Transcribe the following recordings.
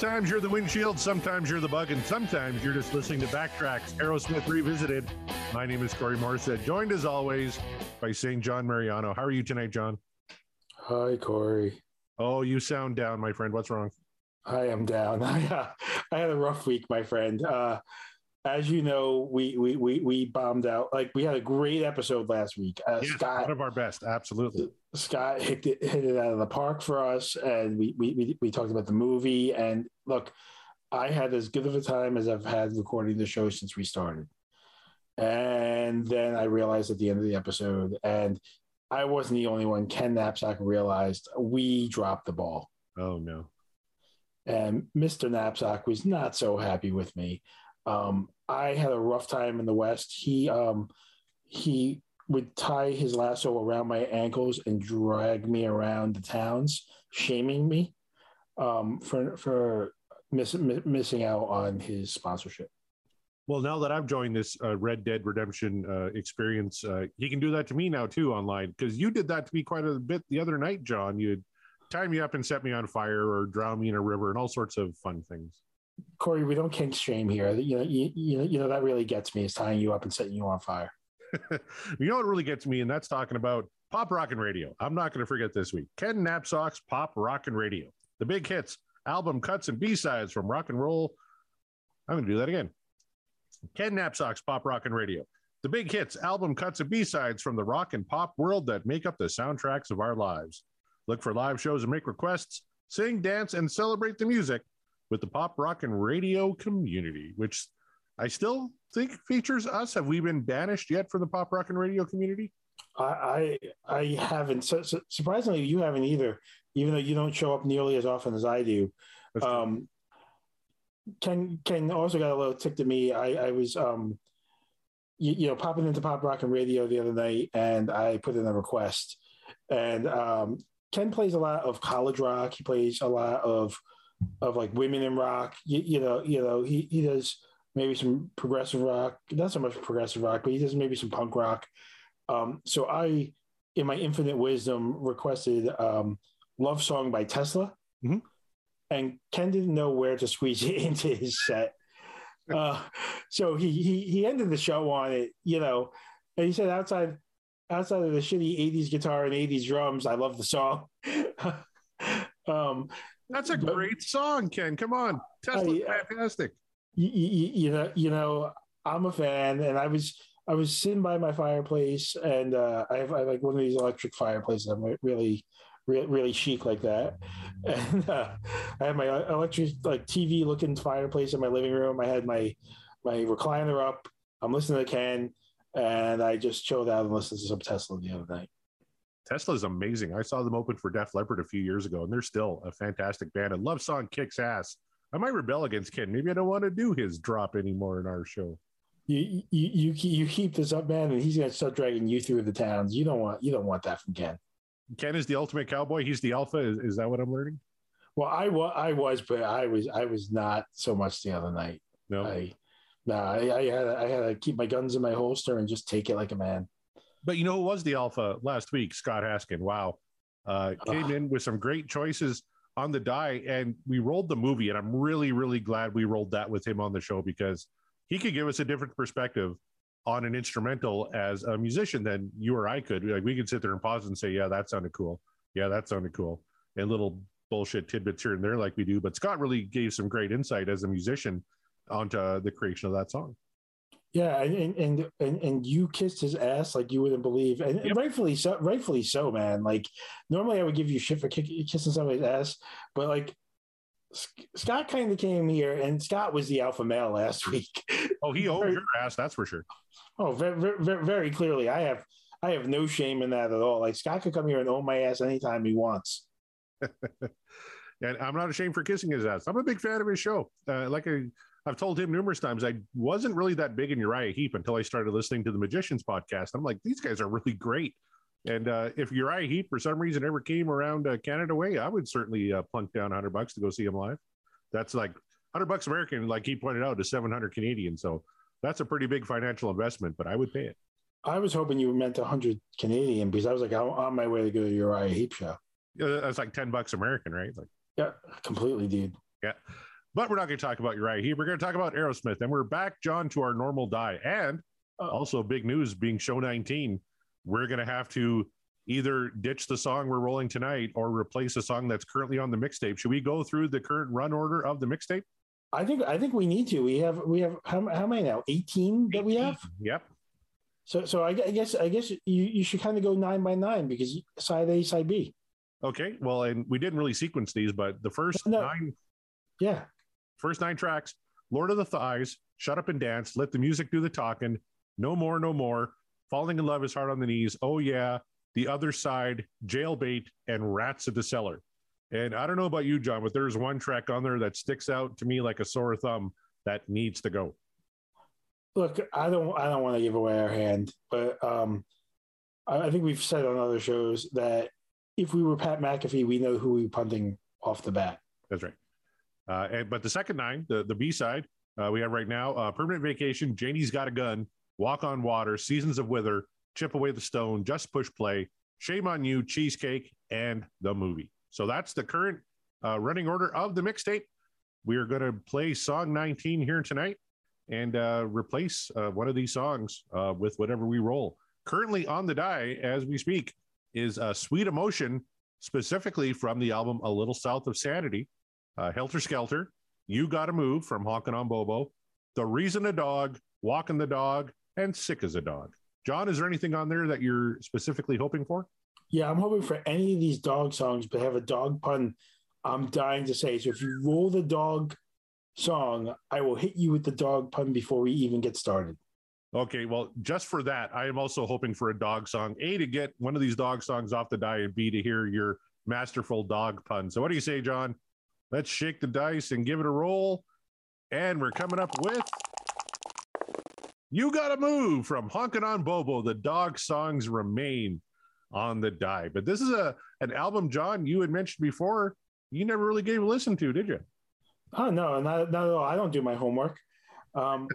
Sometimes you're the windshield, sometimes you're the bug, and sometimes you're just listening to Backtracks Aerosmith Revisited. My name is Corey Morissette, joined as always by St. John Mariano. How are you tonight, John? Hi, Corey. Oh, you sound down, my friend. What's wrong? I am down. I, uh, I had a rough week, my friend. Uh, as you know, we, we we we bombed out. Like we had a great episode last week. Uh, yes, Scott, one of our best, absolutely. Scott hit it, hit it out of the park for us, and we, we we we talked about the movie. And look, I had as good of a time as I've had recording the show since we started. And then I realized at the end of the episode, and I wasn't the only one. Ken Napzok realized we dropped the ball. Oh no! And Mr. Napzok was not so happy with me. Um, I had a rough time in the West. He um, he would tie his lasso around my ankles and drag me around the towns, shaming me um, for for miss, missing out on his sponsorship. Well, now that I've joined this uh, Red Dead Redemption uh, experience, uh, he can do that to me now too online because you did that to me quite a bit the other night, John. You'd tie me up and set me on fire or drown me in a river and all sorts of fun things. Corey, we don't kink shame here. You know, you, you know, you know that really gets me is tying you up and setting you on fire. you know what really gets me, and that's talking about Pop Rockin' Radio. I'm not going to forget this week. Ken Napzok's Pop Rockin' Radio, the big hits, album cuts, and B sides from rock and roll. I'm going to do that again. Ken Napzok's Pop Rockin' Radio, the big hits, album cuts, and B sides from the rock and pop world that make up the soundtracks of our lives. Look for live shows and make requests. Sing, dance, and celebrate the music with the Pop Rockin' Radio community, which I still think features us. Have we been banished yet from the Pop Rockin' Radio community? I I, I haven't. So, so surprisingly, you haven't either. Even though you don't show up nearly as often as I do. Um, Ken Ken also got a little ticked at me. I I was um, you, you, know popping into Pop Rockin' Radio the other night, and I put in a request. And um, Ken plays a lot of college rock. He plays a lot of of like women in rock. You, you know, you know, he he does maybe some progressive rock, not so much progressive rock, but he does maybe some punk rock. Um, so I, in my infinite wisdom, requested um, "Love Song" by Tesla, mm-hmm. and Ken didn't know where to squeeze it into his set. Uh, so he, he he ended the show on it, you know, and he said outside outside of the shitty '80s guitar and '80s drums, I love the song. um, that's a but, great song, Ken. Come on, Tesla's I, fantastic. You, you, you, know, you know, I'm a fan, and I was I was sitting by my fireplace, and uh, I, have, I have like one of these electric fireplaces. I'm really, really, really chic like that. And uh, I had my electric like TV looking fireplace in my living room. I had my my recliner up. I'm listening to Ken, and I just chilled out and listened to some Tesla the other night. Tesla is amazing. I saw them open for Def Leppard a few years ago, and they're still a fantastic band. And Love Song kicks ass. I might rebel against Ken. Maybe I don't want to do his drop anymore in our show. You you you, you keep this up, man, and he's gonna start dragging you through the towns. You don't want you don't want that from Ken. Ken is the ultimate cowboy. He's the alpha. Is, is that what I'm learning? Well, I was I was, but I was I was not so much the other night. No, I no, I, I had I had to keep my guns in my holster and just take it like a man. But you know who was the alpha last week? Scott Haskin. Wow. Uh, came in with some great choices on the die, and we rolled the movie. And I'm really, really glad we rolled that with him on the show because he could give us a different perspective on an instrumental as a musician than you or I could. Like we could sit there and pause and say, "Yeah, that sounded cool. Yeah, that sounded cool," and little bullshit tidbits here and there, like we do. But Scott really gave some great insight as a musician onto the creation of that song. Yeah, and and and, and you kissed his ass like you wouldn't believe, and, yep. rightfully so. Rightfully so, man. Like normally I would give you shit for kissing somebody's ass, but like Scott kind of came here, and Scott was the alpha male last week. Oh, he owned your ass, that's for sure. Oh, very, very, very clearly. I have I have no shame in that at all. Like Scott could come here and own my ass anytime he wants. and I'm not ashamed for kissing his ass. I'm a big fan of his show. Uh, like a I've told him numerous times I wasn't really that big in Uriah Heep until I started listening to the Magicians podcast. I'm like, these guys are really great. And uh, if Uriah Heep for some reason ever came around uh, Canada way, I would certainly uh, plunk down 100 bucks to go see him live. That's like 100 bucks American, like he pointed out, is 700 Canadian. So that's a pretty big financial investment, but I would pay it. I was hoping you meant 100 Canadian because I was like, I'm on my way to go to Uriah Heep show. Yeah, that's like 10 bucks American, right? Like, yeah, completely, dude. Yeah. But we're not going to talk about Uriah Heep. We're going to talk about Aerosmith. And we're back, John, to our normal die. And also, big news being show 19, we're going to have to either ditch the song we're rolling tonight or replace a song that's currently on the mixtape. Should we go through the current run order of the mixtape? I think I think we need to. We have we have how, how many now? Eighteen that we have. Yep. So so I, I guess I guess you, you should kind of go nine by nine because side A side B. Okay. Well, and we didn't really sequence these, but the first no. nine. Yeah. First nine tracks: Lord of the Thighs, Shut Up and Dance, Let the Music Do the Talking, No More, No More, Falling in Love is Hard on the Knees, Oh Yeah, The Other Side, Jailbait, and Rats of the Cellar. And I don't know about you, John, but there's one track on there that sticks out to me like a sore thumb that needs to go. Look, I don't, I don't want to give away our hand, but um, I think we've said on other shows that if we were Pat McAfee, we know who we are punting off the bat. That's right. Uh, and, but the second nine, the the B side, uh, we have right now: uh, "Permanent Vacation," "Janie's Got a Gun," "Walk on Water," "Seasons of Wither," "Chip Away the Stone," "Just Push Play," "Shame on You," "Cheesecake," and the movie. So that's the current uh, running order of the mixtape. We are going to play song 19 here tonight and uh, replace uh, one of these songs uh, with whatever we roll. Currently on the die as we speak is a Sweet Emotion, specifically from the album A Little South of Sanity, uh, Helter Skelter, You Gotta Move from Honkin' on Bobo, The Reason a Dog, Walking the Dog, and Sick as a Dog. John, is there anything on there that you're specifically hoping for? Yeah, I'm hoping for any of these dog songs, but have a dog pun. I'm dying to say. So if you roll the dog song, I will hit you with the dog pun before we even get started. Okay, well, just for that, I am also hoping for a dog song. A to get one of these dog songs off the die, and B to hear your masterful dog pun. So, what do you say, John? Let's shake the dice and give it a roll. And we're coming up with "You Gotta Move" from Honkin' on Bobo. The dog songs remain on the die. But this is a an album, John, you had mentioned before. You never really gave a listen to, did you? Oh no, not, not at all. I don't do my homework. Um,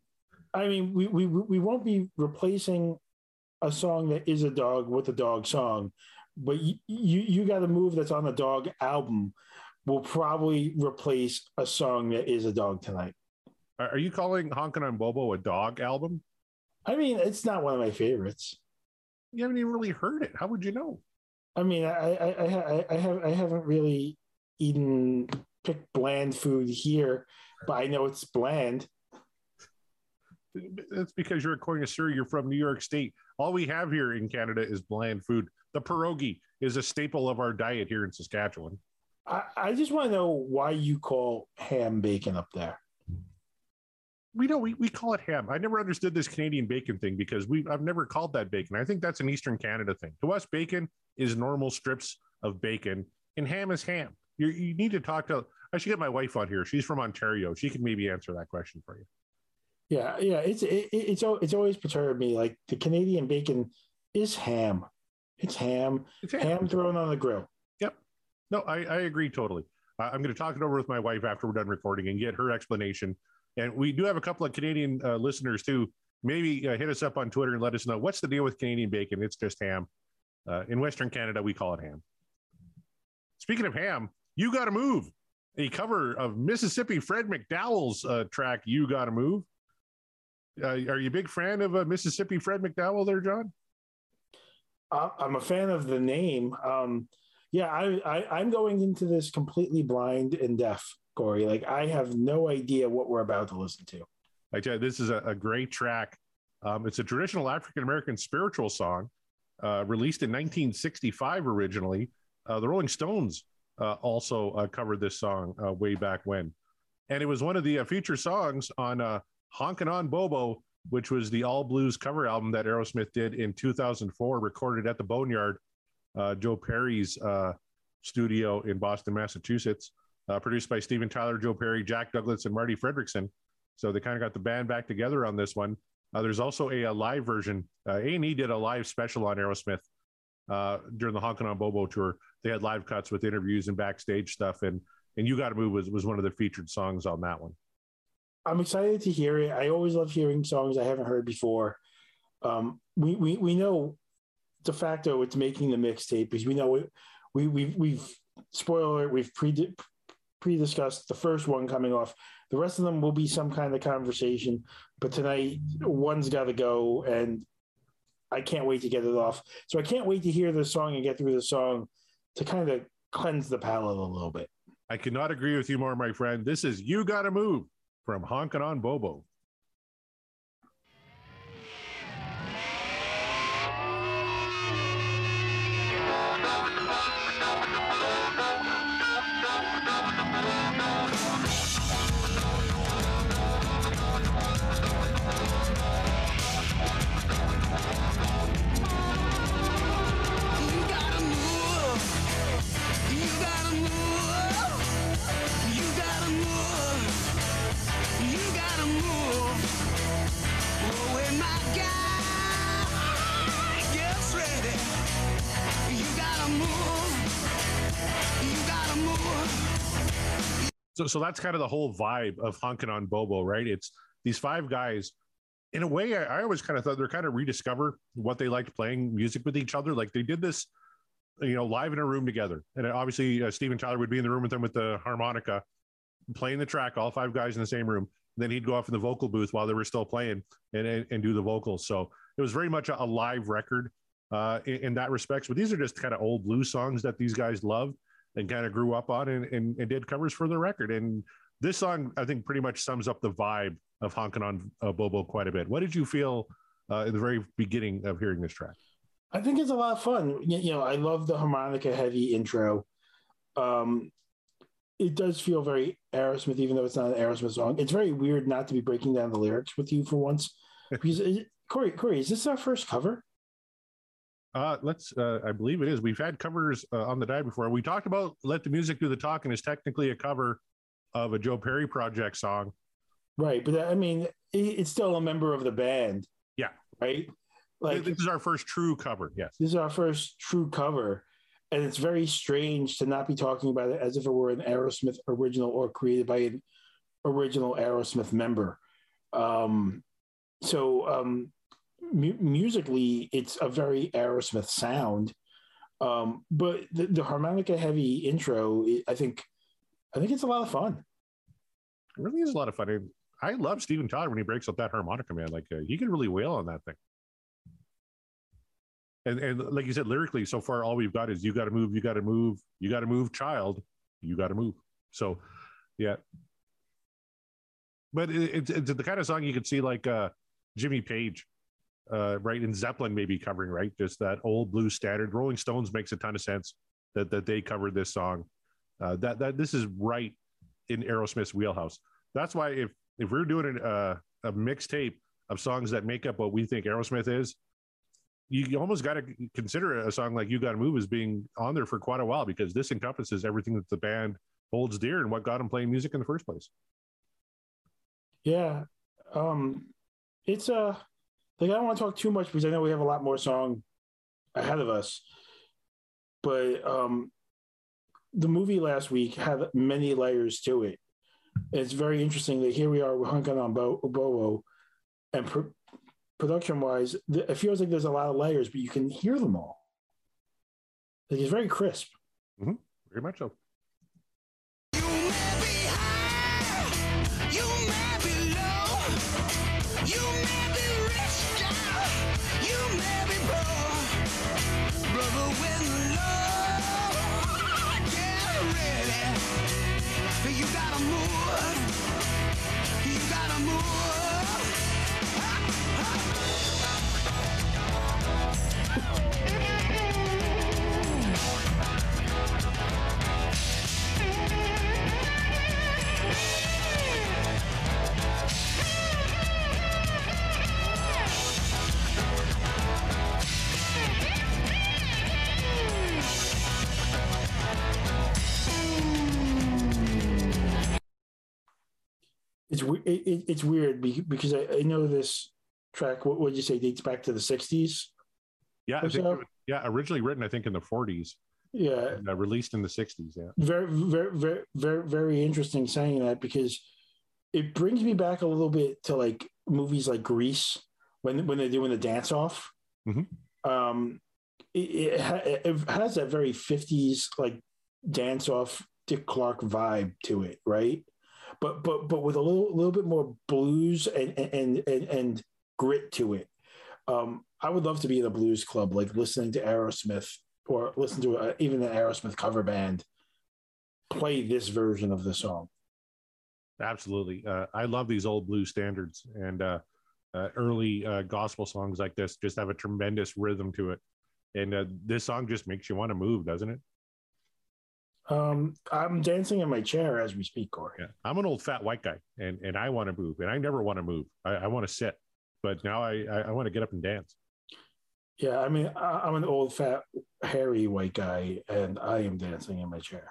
I mean, we, we we won't be replacing a song that is a dog with a dog song, but you you, you got a move that's on the dog album will probably replace a song that is a dog tonight. Are you calling Honkin' on Bobo a dog album? I mean, it's not one of my favorites you haven't even really heard it. How would you know? I mean, I I, I, I have I haven't really eaten picked bland food here, but I know it's bland. That's because you're a connoisseur. You're from New York State. All we have here in Canada is bland food. The pierogi is a staple of our diet here in Saskatchewan. I, I just want to know why you call ham bacon up there we know we, we call it ham. I never understood this Canadian bacon thing because we I've never called that bacon. I think that's an Eastern Canada thing. To us, bacon is normal strips of bacon, and ham is ham. You you need to talk to. I should get my wife on here. She's from Ontario. She can maybe answer that question for you. Yeah, yeah. It's it, it's it's always perturbed me. Like the Canadian bacon is ham. It's ham. It's ham. ham thrown on the grill. No, I I agree totally. I'm going to talk it over with my wife after we're done recording and get her explanation and we do have a couple of Canadian uh, listeners too. Maybe uh, hit us up on Twitter and let us know what's the deal with Canadian bacon. It's just ham. Uh, in Western Canada, we call it ham. Speaking of ham, you got to move. A cover of Mississippi Fred McDowell's uh, track, "You Got to Move." Uh, are you a big fan of Mississippi Fred McDowell, there, John? I'm a fan of the name. Um, yeah, I, I, I'm going into this completely blind and deaf. Corey. Like I have no idea what we're about to listen to. I tell you, this is a, a great track. Um, it's a traditional African American spiritual song, uh, released in 1965 originally. Uh, the Rolling Stones uh, also uh, covered this song uh, way back when, and it was one of the uh, feature songs on uh, "Honkin' on Bobo," which was the all blues cover album that Aerosmith did in 2004, recorded at the Boneyard, Joe Perry's studio in Boston, Massachusetts uh, produced by Steven Tyler, Joe Perry, Jack Douglas, and Marty Frederiksen. So they kind of got the band back together on this one. Uh, there's also a, a live version. Uh, A&E did a live special on Aerosmith uh, during the Honkin' on Bobo tour. They had live cuts with interviews and backstage stuff. And and "You Got to Move" was was one of the featured songs on that one. I'm excited to hear it. I always love hearing songs I haven't heard before. Um, we we we know de facto it's making the mixtape because we know we we we've, we've spoiler we've pre pre discussed the first one coming off. The rest of them will be some kind of conversation, but tonight one's got to go, and I can't wait to get it off. So I can't wait to hear the song and get through the song to kind of cleanse the palate a little bit. I cannot agree with you more, my friend. This is "You Gotta Move" from Honkin' on Bobo. So, that's kind of the whole vibe of Honkin' on Bobo, right? It's these five guys. In a way, I, I always kind of thought they're kind of rediscover what they liked playing music with each other. Like they did this, you know, live in a room together. And obviously, uh, Steven Tyler would be in the room with them with the harmonica, playing the track, all five guys in the same room. Then he'd go off in the vocal booth while they were still playing and, and, and do the vocals. So it was very much a, a live record uh, in, in that respects. But these are just kind of old blues songs that these guys love and kind of grew up on and, and, and, did covers for the record. And this song, I think, pretty much sums up the vibe of Honkin' on uh, Bobo quite a bit. What did you feel uh, in the very beginning of hearing this track? I think it's a lot of fun. You know, I love the harmonica heavy intro. Um, it does feel very Aerosmith, even though it's not an Aerosmith song. It's very weird not to be breaking down the lyrics with you for once. Because Corey, Corey, is this our first cover? Uh, let's. Uh, I believe it is. We've had covers uh, on the dive before. We talked about "Let the Music Do the Talking" is technically a cover of a Joe Perry project song, right? But I mean, it's still a member of the band. Yeah. Right. Like this is our first true cover. Yes. This is our first true cover, and it's very strange to not be talking about it as if it were an Aerosmith original or created by an original Aerosmith member. Um, so um, mu- musically, it's a very Aerosmith sound. Um, but the, the, harmonica heavy intro, I think, I think it's a lot of fun. It really is a lot of fun. I love Steven Todd when he breaks up that harmonica, man. Like uh, he can really wail on that thing. And and like you said, lyrically, so far all we've got is you got to move, you got to move, you got to move, child, you got to move. So, yeah. But it, it's it's the kind of song you could see like uh, Jimmy Page uh, right? And Zeppelin may be covering, right? Just that old blues standard. Rolling Stones makes a ton of sense that that they covered this song. Uh, that that this is right in Aerosmith's wheelhouse. That's why if if we're doing a uh, a mixtape of songs that make up what we think Aerosmith is, you, you almost got to consider a song like "You Got to Move" as being on there for quite a while because this encompasses everything that the band holds dear and what got them playing music in the first place. Yeah, um, it's a like I don't want to talk too much because I know we have a lot more song ahead of us. But um, the movie last week had many layers to it. It's very interesting that here we are, we're Honkin' on Bo- Bobo, and pro- production wise, th- it feels like there's a lot of layers, but you can hear them all. Like it's very crisp. Mm-hmm. Very much so. It, it's weird because I, I know this track. What would you say dates back to the '60s? Yeah, so? yeah. Originally written, I think, in the '40s. Yeah, uh, released in the '60s. Yeah, very, very, very, very, very interesting saying that because it brings me back a little bit to like movies like Grease when when they're doing the dance off. Mhm. Um, it, it, it has that very '50s like dance off Dick Clark vibe to it, right? But but but with a little little bit more blues and and and, and grit to it. Um, I would love to be in a blues club, like listening to Aerosmith or listen to a, even an Aerosmith cover band play this version of the song. absolutely. Uh, I love these old blues standards and uh, uh, early uh, gospel songs like this. Just have a tremendous rhythm to it, and uh, this song just makes you want to move, doesn't it? Um, I'm dancing in my chair as we speak, Corey. Yeah, I'm an old fat white guy, and and I want to move, and I never want to move. I, I want to sit, but now I I, I want to get up and dance. Yeah, I mean, I, I'm an old, fat, hairy white guy, and I am dancing in my chair.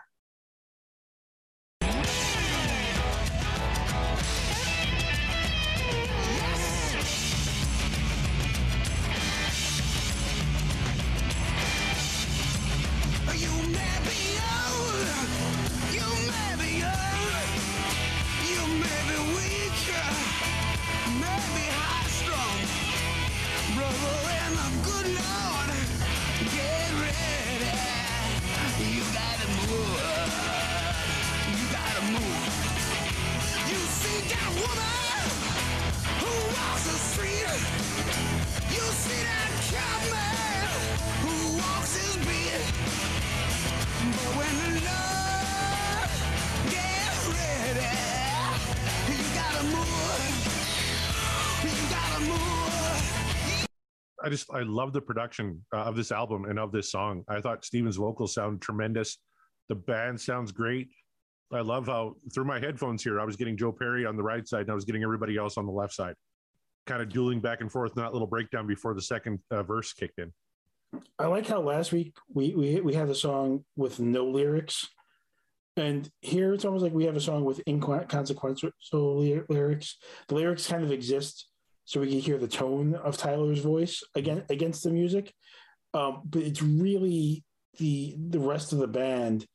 I just I love the production uh, of this album and of this song. I thought Steven's vocals sound tremendous. The band sounds great. I love how through my headphones here, I was getting Joe Perry on the right side and I was getting everybody else on the left side, kind of dueling back and forth in that little breakdown before the second uh, verse kicked in. I like how last week we we we had a song with no lyrics, and here it's almost like we have a song with inconsequential ly- lyrics. The lyrics kind of exist so we can hear the tone of Tyler's voice again against the music, um, but it's really the the rest of the band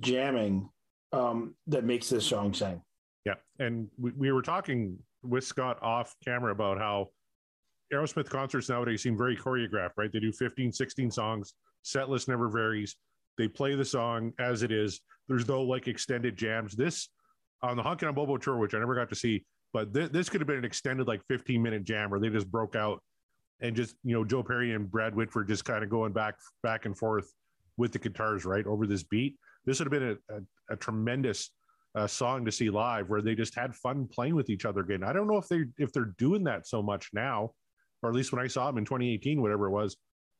jamming um, that makes this song sing. Yeah. And we, we were talking with Scott off camera about how Aerosmith concerts nowadays seem very choreographed, right? They do 15, 16 songs, set list never varies. They play the song as it is. There's no like extended jams. This on the Honkin' on Bobo tour, which I never got to see, but th- this could have been an extended like 15 minute jam where they just broke out and just, you know, Joe Perry and Brad Whitford just kind of going back, back and forth with the guitars, right? Over this beat. This would have been a, a, a tremendous uh, song to see live where they just had fun playing with each other again. I don't know if they if they're doing that so much now, or at least when I saw them in 2018, whatever it was,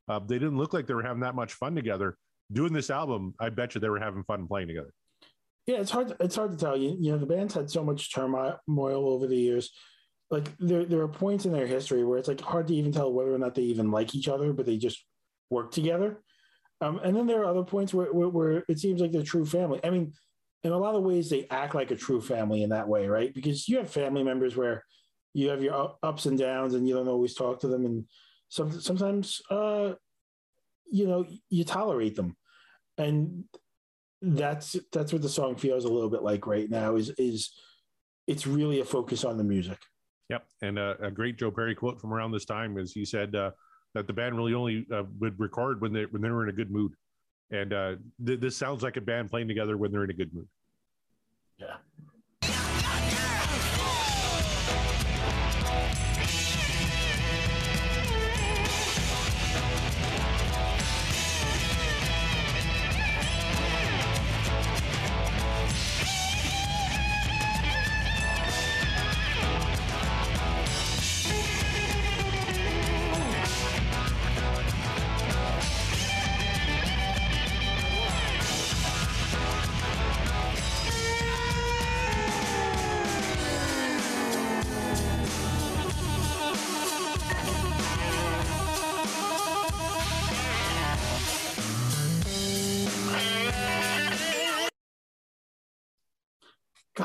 uh, they didn't look like they were having that much fun together. Doing this album, I bet you they were having fun playing together. Yeah, it's hard. It's hard to tell. You, you know, the band's had so much turmoil over the years. Like there, there are points in their history where it's like hard to even tell whether or not they even like each other, but they just work together. Um, and then there are other points where, where, where it seems like they're true family. I mean, in a lot of ways, they act like a true family in that way, right? Because you have family members where you have your ups and downs, and you don't always talk to them, and some, sometimes, uh, you know, you tolerate them, and that's that's what the song feels a little bit like right now. Is is it's really a focus on the music. Yep. And uh, a great Joe Perry quote from around this time is he said uh, that the band really only uh, would record when they when they were in a good mood, and uh, th- this sounds like a band playing together when they're in a good mood. Yeah.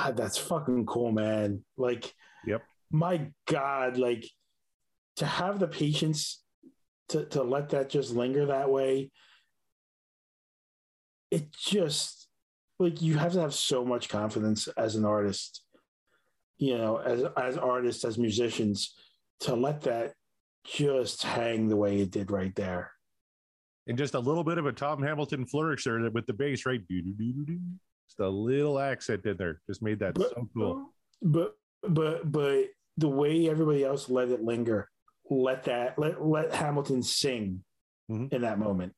God, that's fucking cool, man. Like, Yep. my God, like to have the patience to, to let that just linger that way. it just like you have to have so much confidence as an artist, you know, as as artists, as musicians, to let that just hang the way it did right there. And just a little bit of a Tom Hamilton flourish there with the bass, right? Just a little accent in there. Just made that But- so cool. But but but the way everybody else let it linger, let that let let Hamilton sing Mhm. in that moment.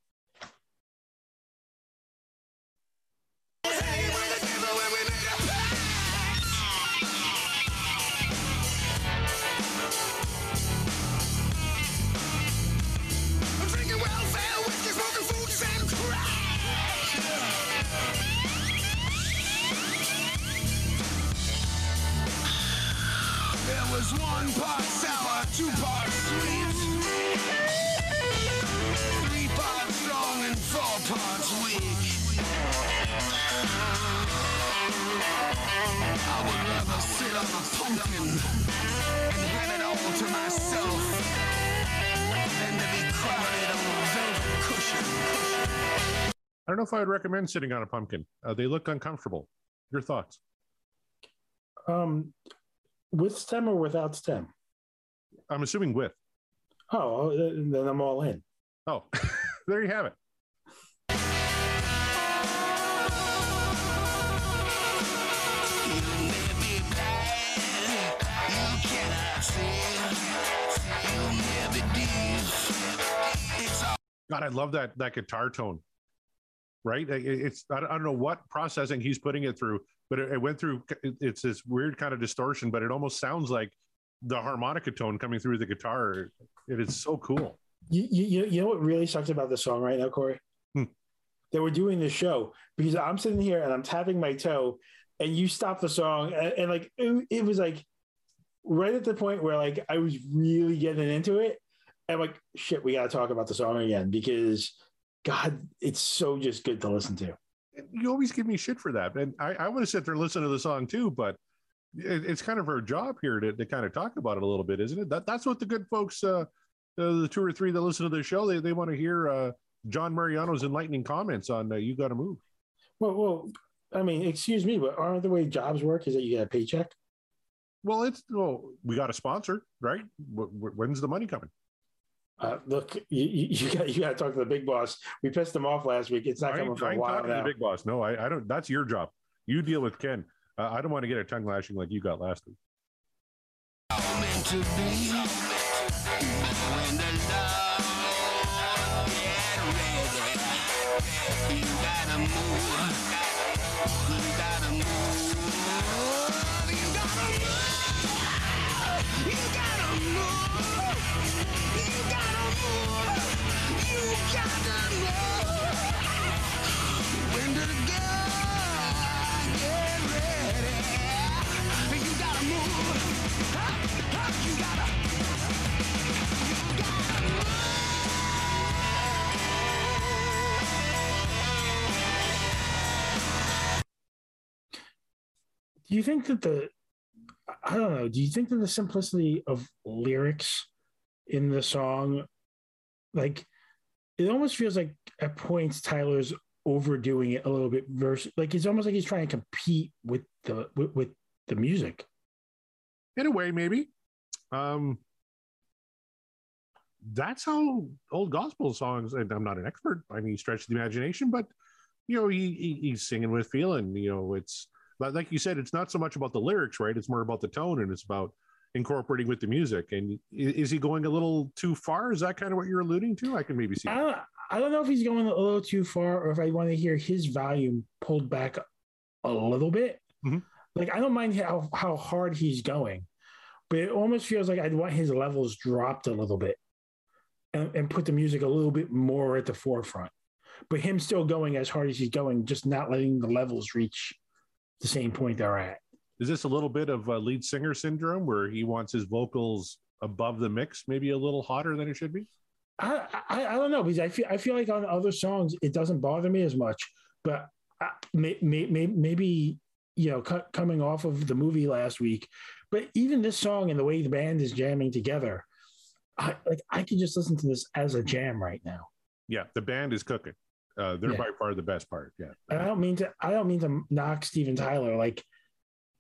Sour, two parts sweet. Three parts strong and four parts weak. I would rather sit on a pumpkin and hand it all to myself than to be crowded on a velvet cushion. I don't know if I would recommend sitting on a pumpkin. Uh, they look uncomfortable. Your thoughts? Um, with stem or without stem? I'm assuming with. Oh, then I'm all in. Oh, there you have it. You may be blind, you cannot see. You may be deaf. It's all God, I love that that guitar tone. Right? It's I don't, I don't know what processing he's putting it through, but it, it went through. It's this weird kind of distortion, but it almost sounds like the harmonica tone coming through the guitar. It is so cool. You, you, you know what really sucks about the song right now, Corey? Hmm. That we're doing this show because I'm sitting here and I'm tapping my toe, and you stop the song, and, and like it, it was like right at the point where like I was really getting into it. And I'm like, shit, we got to talk about the song again because God, it's so just good to listen to. You always give me shit for that, and I, I want to sit there and listen to the song too, but it, it's kind of our job here to, to kind of talk about it a little bit, isn't it? That that's what the good folks, uh, the, the two or three that listen to the show, they they want to hear uh, John Mariano's enlightening comments on uh, "You Got to Move." Well, well, I mean, excuse me, but aren't the way jobs work is that you get a paycheck? Well, it's well, we got a sponsor, right? Wh- wh- When's the money coming? Uh, look, you, you, got you got to talk to the big boss. We pissed him off last week. It's not I coming for a while now. the big boss. No, I, I don't. That's your job. You deal with Ken. Uh, I don't want to get a tongue lashing like you got last week. meant to do you think that the I don't know, do you think that the simplicity of lyrics in the song like it almost feels like at points Tyler's overdoing it a little bit versus like it's almost like he's trying to compete with the with, with the music. In a way, maybe. Um, that's how old gospel songs. And I'm not an expert by any stretch of the imagination, but you know, he, he he's singing with feeling. You know, it's like you said, it's not so much about the lyrics, right? It's more about the tone, and it's about incorporating with the music. And is he going a little too far? Is that kind of what you're alluding to? I can maybe see. I don't I don't know if he's going a little too far or if I want to hear his volume pulled back a little bit. Mhm. Like I don't mind how how hard he's going, but it almost feels like I'd want his levels dropped a little bit and, and put the music a little bit more at the forefront. But him still going as hard as he's going, just not letting the levels reach the same point they're at. Is this a little bit of uh, lead singer syndrome where he wants his vocals above the mix, maybe a little hotter than it should be? I, I I don't know because I feel I feel like on other songs it doesn't bother me as much, but I, may, may, may, maybe you know cu- coming off of the movie last week, but even this song and the way the band is jamming together, I like I could just listen to this as a jam right now. Yeah, the band is cooking. Uh, they're Yeah. by far the best part. Yeah. And I don't mean to I don't mean to knock Steven Tyler. Like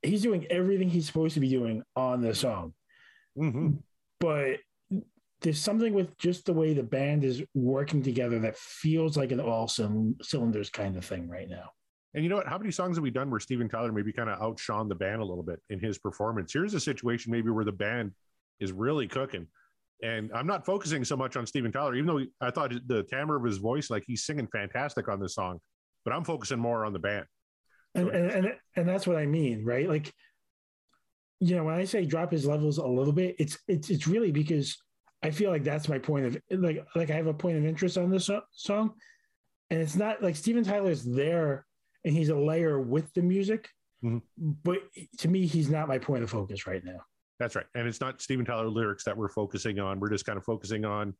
he's doing everything he's supposed to be doing on the song. Mhm. But there's something with just the way the band is working together that feels like an all cyl- cylinders kind of thing right now. And you know what? How many songs have we done where Steven Tyler maybe kind of outshone the band a little bit in his performance? Here's a situation maybe where the band is really cooking. And I'm not focusing so much on Steven Tyler, even though I thought the timbre of his voice, like he's singing fantastic on this song, but I'm focusing more on the band. And, and and and that's what I mean, right? Like, you know, when I say drop his levels a little bit, it's it's it's really because I feel like that's my point of like like I have a point of interest on this so- song, and it's not like Steven Tyler's there and he's a layer with the music, Mhm. but to me, he's not my point of focus right now. That's right. And it's not Steven Tyler lyrics that we're focusing on. We're just kind of focusing on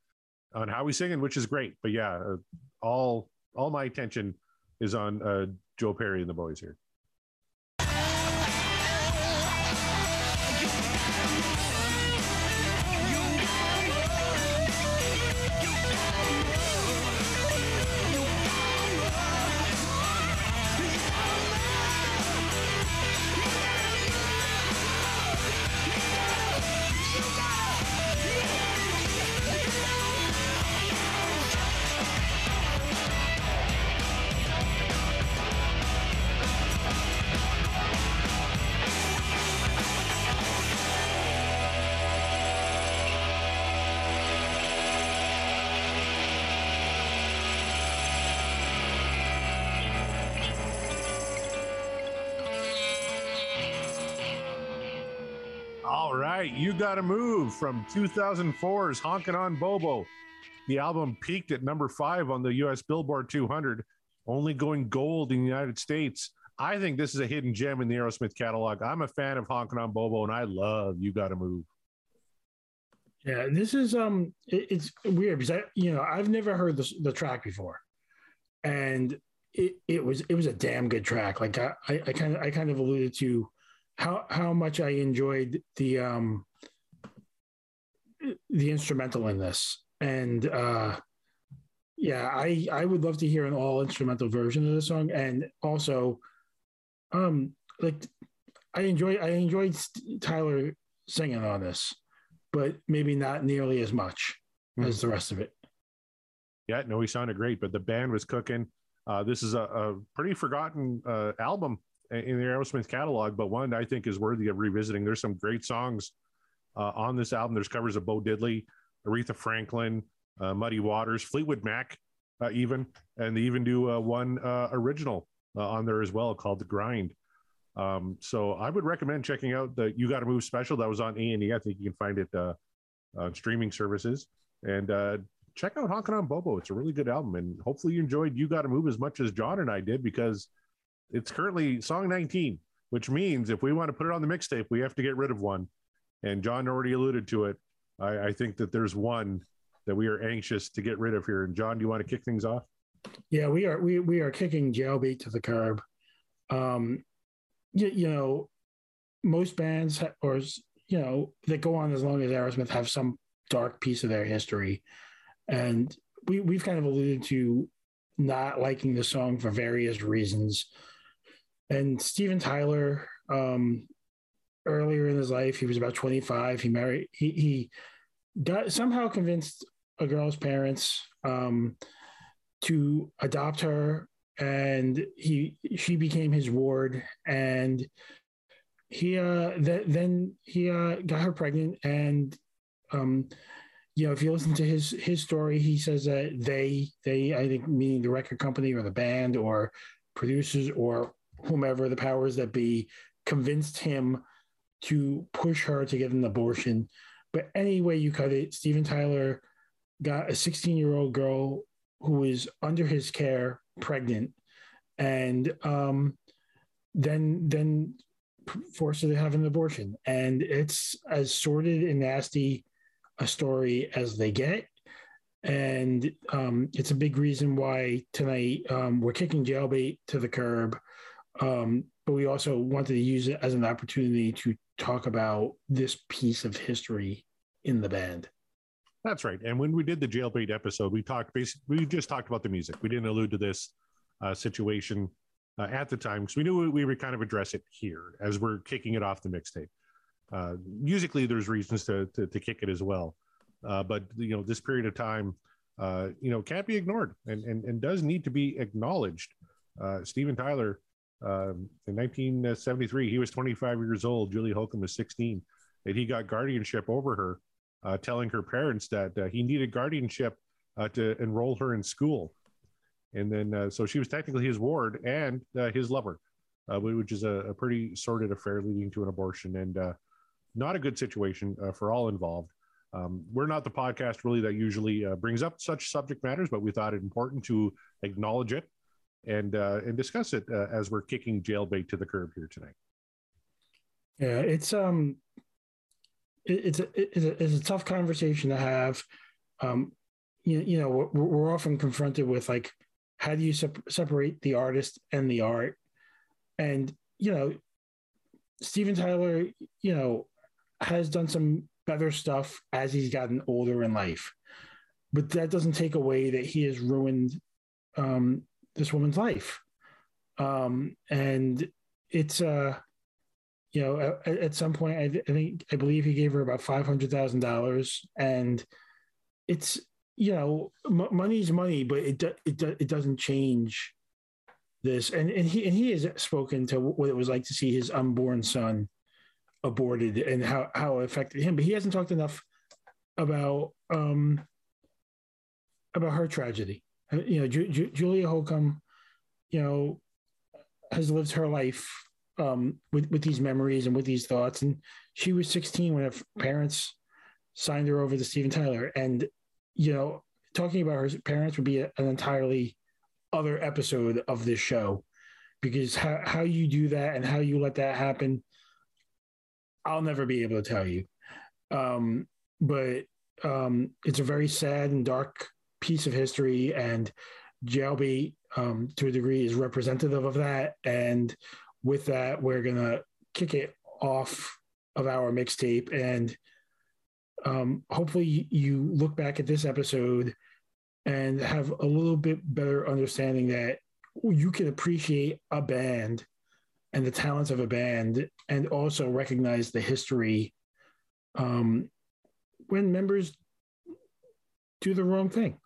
on how he's singing, which is great. But yeah, uh, all all my attention is on uh, Joe Perry and the boys here. All right, you got to move from 2004's Honkin' on Bobo. The album peaked at number five on the US Billboard 200, only going gold in the United States. I think this is a hidden gem in the Aerosmith catalog. I'm a fan of Honkin' on Bobo, and I love You Got to Move. Yeah, this is um, it, it's weird because I, you know, I've never heard the the track before, and it it was it was a damn good track. Like I I kind of I kind of alluded to how how much I enjoyed the um the instrumental in this, and uh yeah, I I would love to hear an all instrumental version of the song, and also um like I enjoy I enjoyed Tyler singing on this but maybe not nearly as much as the rest of it. Yeah, no, he sounded great, but the band was cooking. Uh, this is a, a pretty forgotten uh, album in the Aerosmith catalog, but one I think is worthy of revisiting. There's some great songs uh, on this album. There's covers of Bo Diddley, Aretha Franklin, uh, Muddy Waters, Fleetwood Mac, uh, even, and they even do uh, one uh, original uh, on there as well called The Grind. Um, so I would recommend checking out the "You Got to Move" special that was on A and E. I think you can find it on streaming services, and check out Honkin' on Bobo. It's a really good album, and hopefully you enjoyed "You Got to Move" as much as John and I did because it's currently song 19, which means if we want to put it on the mixtape, we have to get rid of one. And John already alluded to it. I, I think that there's one that we are anxious to get rid of here. And John, do you want to kick things off? Yeah, we are we we are kicking jailbait to the curb. Um, you, you know, most bands ha- or you know that go on as long as Aerosmith have some dark piece of their history, and we we've kind of alluded to not liking the song for various reasons. And Steven Tyler, um, earlier in his life, he was about 25. He married, he, he got somehow convinced a girl's parents um, to adopt her, and he she became his ward, and he uh th- then he uh got her pregnant, and um, you know if you listen to his his story, he says that they they I think meaning the record company or the band or producers or whomever the powers that be convinced him to push her to get an abortion. But any way you cut it, Steven Tyler got a 16 year old girl who is under his care, pregnant, and um, then then forced her to have an abortion. And it's as sordid and nasty a story as they get. And um, it's a big reason why tonight um, we're kicking jailbait to the curb. Um, but we also wanted to use it as an opportunity to talk about this piece of history in the band. That's right. And when we did the jailbait episode, we talked basically we just talked about the music. We didn't allude to this uh, situation uh, at the time because we knew we would kind of address it here as we're kicking it off the mixtape. Uh, musically, there's reasons to, to, to kick it as well, uh, but you know this period of time, uh, you know, can't be ignored and, and and does need to be acknowledged. Uh, Steven Tyler, um, in 1973, he was 25 years old. Julie Holcomb was 16, and he got guardianship over her uh, telling her parents that uh, he needed guardianship uh, to enroll her in school. And then, uh, so she was technically his ward and uh, his lover, uh, which is a, a, pretty sordid affair leading to an abortion and not a good situation for all involved. Um, we're not the podcast really that usually brings up such subject matters, but we thought it important to acknowledge it and and discuss it as we're kicking jailbait to the curb here tonight. Yeah, it's um it's a, it's a, it's a tough conversation to have. Um, you, you know, we're, we're often confronted with like, how do you sep- separate the artist and the art? And, you know, Steven Tyler, you know, has done some better stuff as he's gotten older in life. But that doesn't take away that he has ruined um, this woman's life. Um, and it's, uh, you know, at, at some point, I, I, think I believe he gave her about five hundred thousand dollars, and it's you know, m- money's money, but it do, it do, it doesn't change this. And and he and he has spoken to what it was like to see his unborn son aborted and how how it affected him, but he hasn't talked enough about um about her tragedy. Uh, you know, Ju- Ju- Julia Holcomb, you know, has lived her life um, with with these memories and with these thoughts. And she was 16 when her parents signed her over to Steven Tyler. And you know, talking about her parents would be a, an entirely other episode of this show because how how you do that and how you let that happen, I'll never be able to tell you. Um, but um, it's a very sad and dark piece of history, and Jailbait, um, to a degree, is representative of that. And with that, we're gonna kick it off of our mixtape, and um, hopefully, you look back at this episode and have a little bit better understanding that you can appreciate a band and the talents of a band, and also recognize the history um, when members do the wrong thing.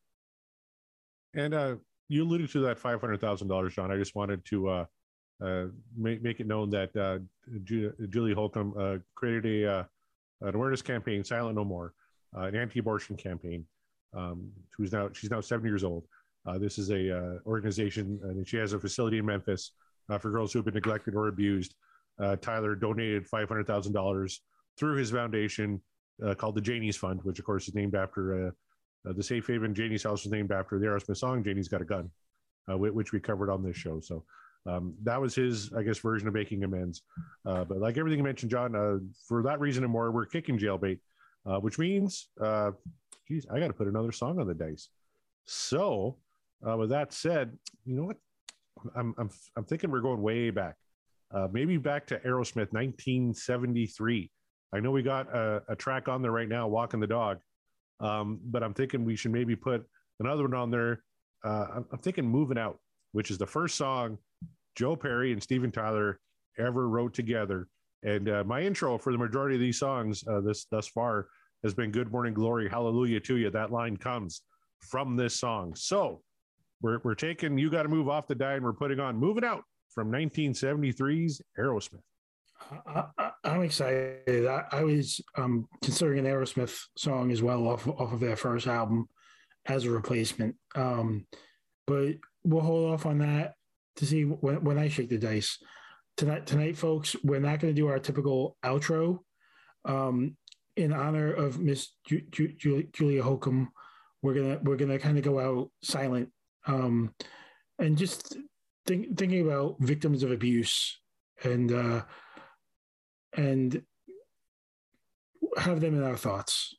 And uh, you alluded to that five hundred thousand dollars, John. I just wanted to uh, uh, make, make it known that uh, Ju- Julie Holcomb uh, created a uh, an awareness campaign, Silent No More, an anti-abortion campaign. Um, who's now she's now seven years old. this is a organization, and she has a facility in Memphis for girls who have been neglected or abused. Tyler donated five hundred thousand dollars through his foundation called the Janie's Fund, which of course is named after the Safe Haven Janie's House was named after the Aerosmith song "Janie's Got a Gun," which we covered on this show. So um, that was his, I guess, version of making amends. Uh, but like everything you mentioned, John, uh, for that reason and more, we're kicking jailbait, uh, which means, uh, geez, I got to put another song on the dice. So, uh, with that said, you know what? I'm I'm I'm thinking we're going way back, uh, maybe back to Aerosmith, 1973. I know we got a, a track on there right now, "Walking the Dog," um, but I'm thinking we should maybe put another one on there. Uh, I'm, thinking "Moving Out," which is the first song Joe Perry and Steven Tyler ever wrote together. And uh, my intro for the majority of these songs uh, this thus far has been "Good Morning Glory, Hallelujah to You." That line comes from this song. So we're we're taking "You Got to Move Off the Die" and we're putting on "Moving Out" from 1973's Aerosmith. I, am excited. I, I was um, considering an Aerosmith song as well off off of their first album as a replacement, um, but we'll hold off on that to see when, when I shake the dice. Tonight, tonight, folks, we're not going to do our typical outro. Um, in honor of Miss Ju- Ju- Julia Holcomb, we're gonna we're gonna kind of go out silent, um, and just think, thinking about victims of abuse and uh, and have them in our thoughts.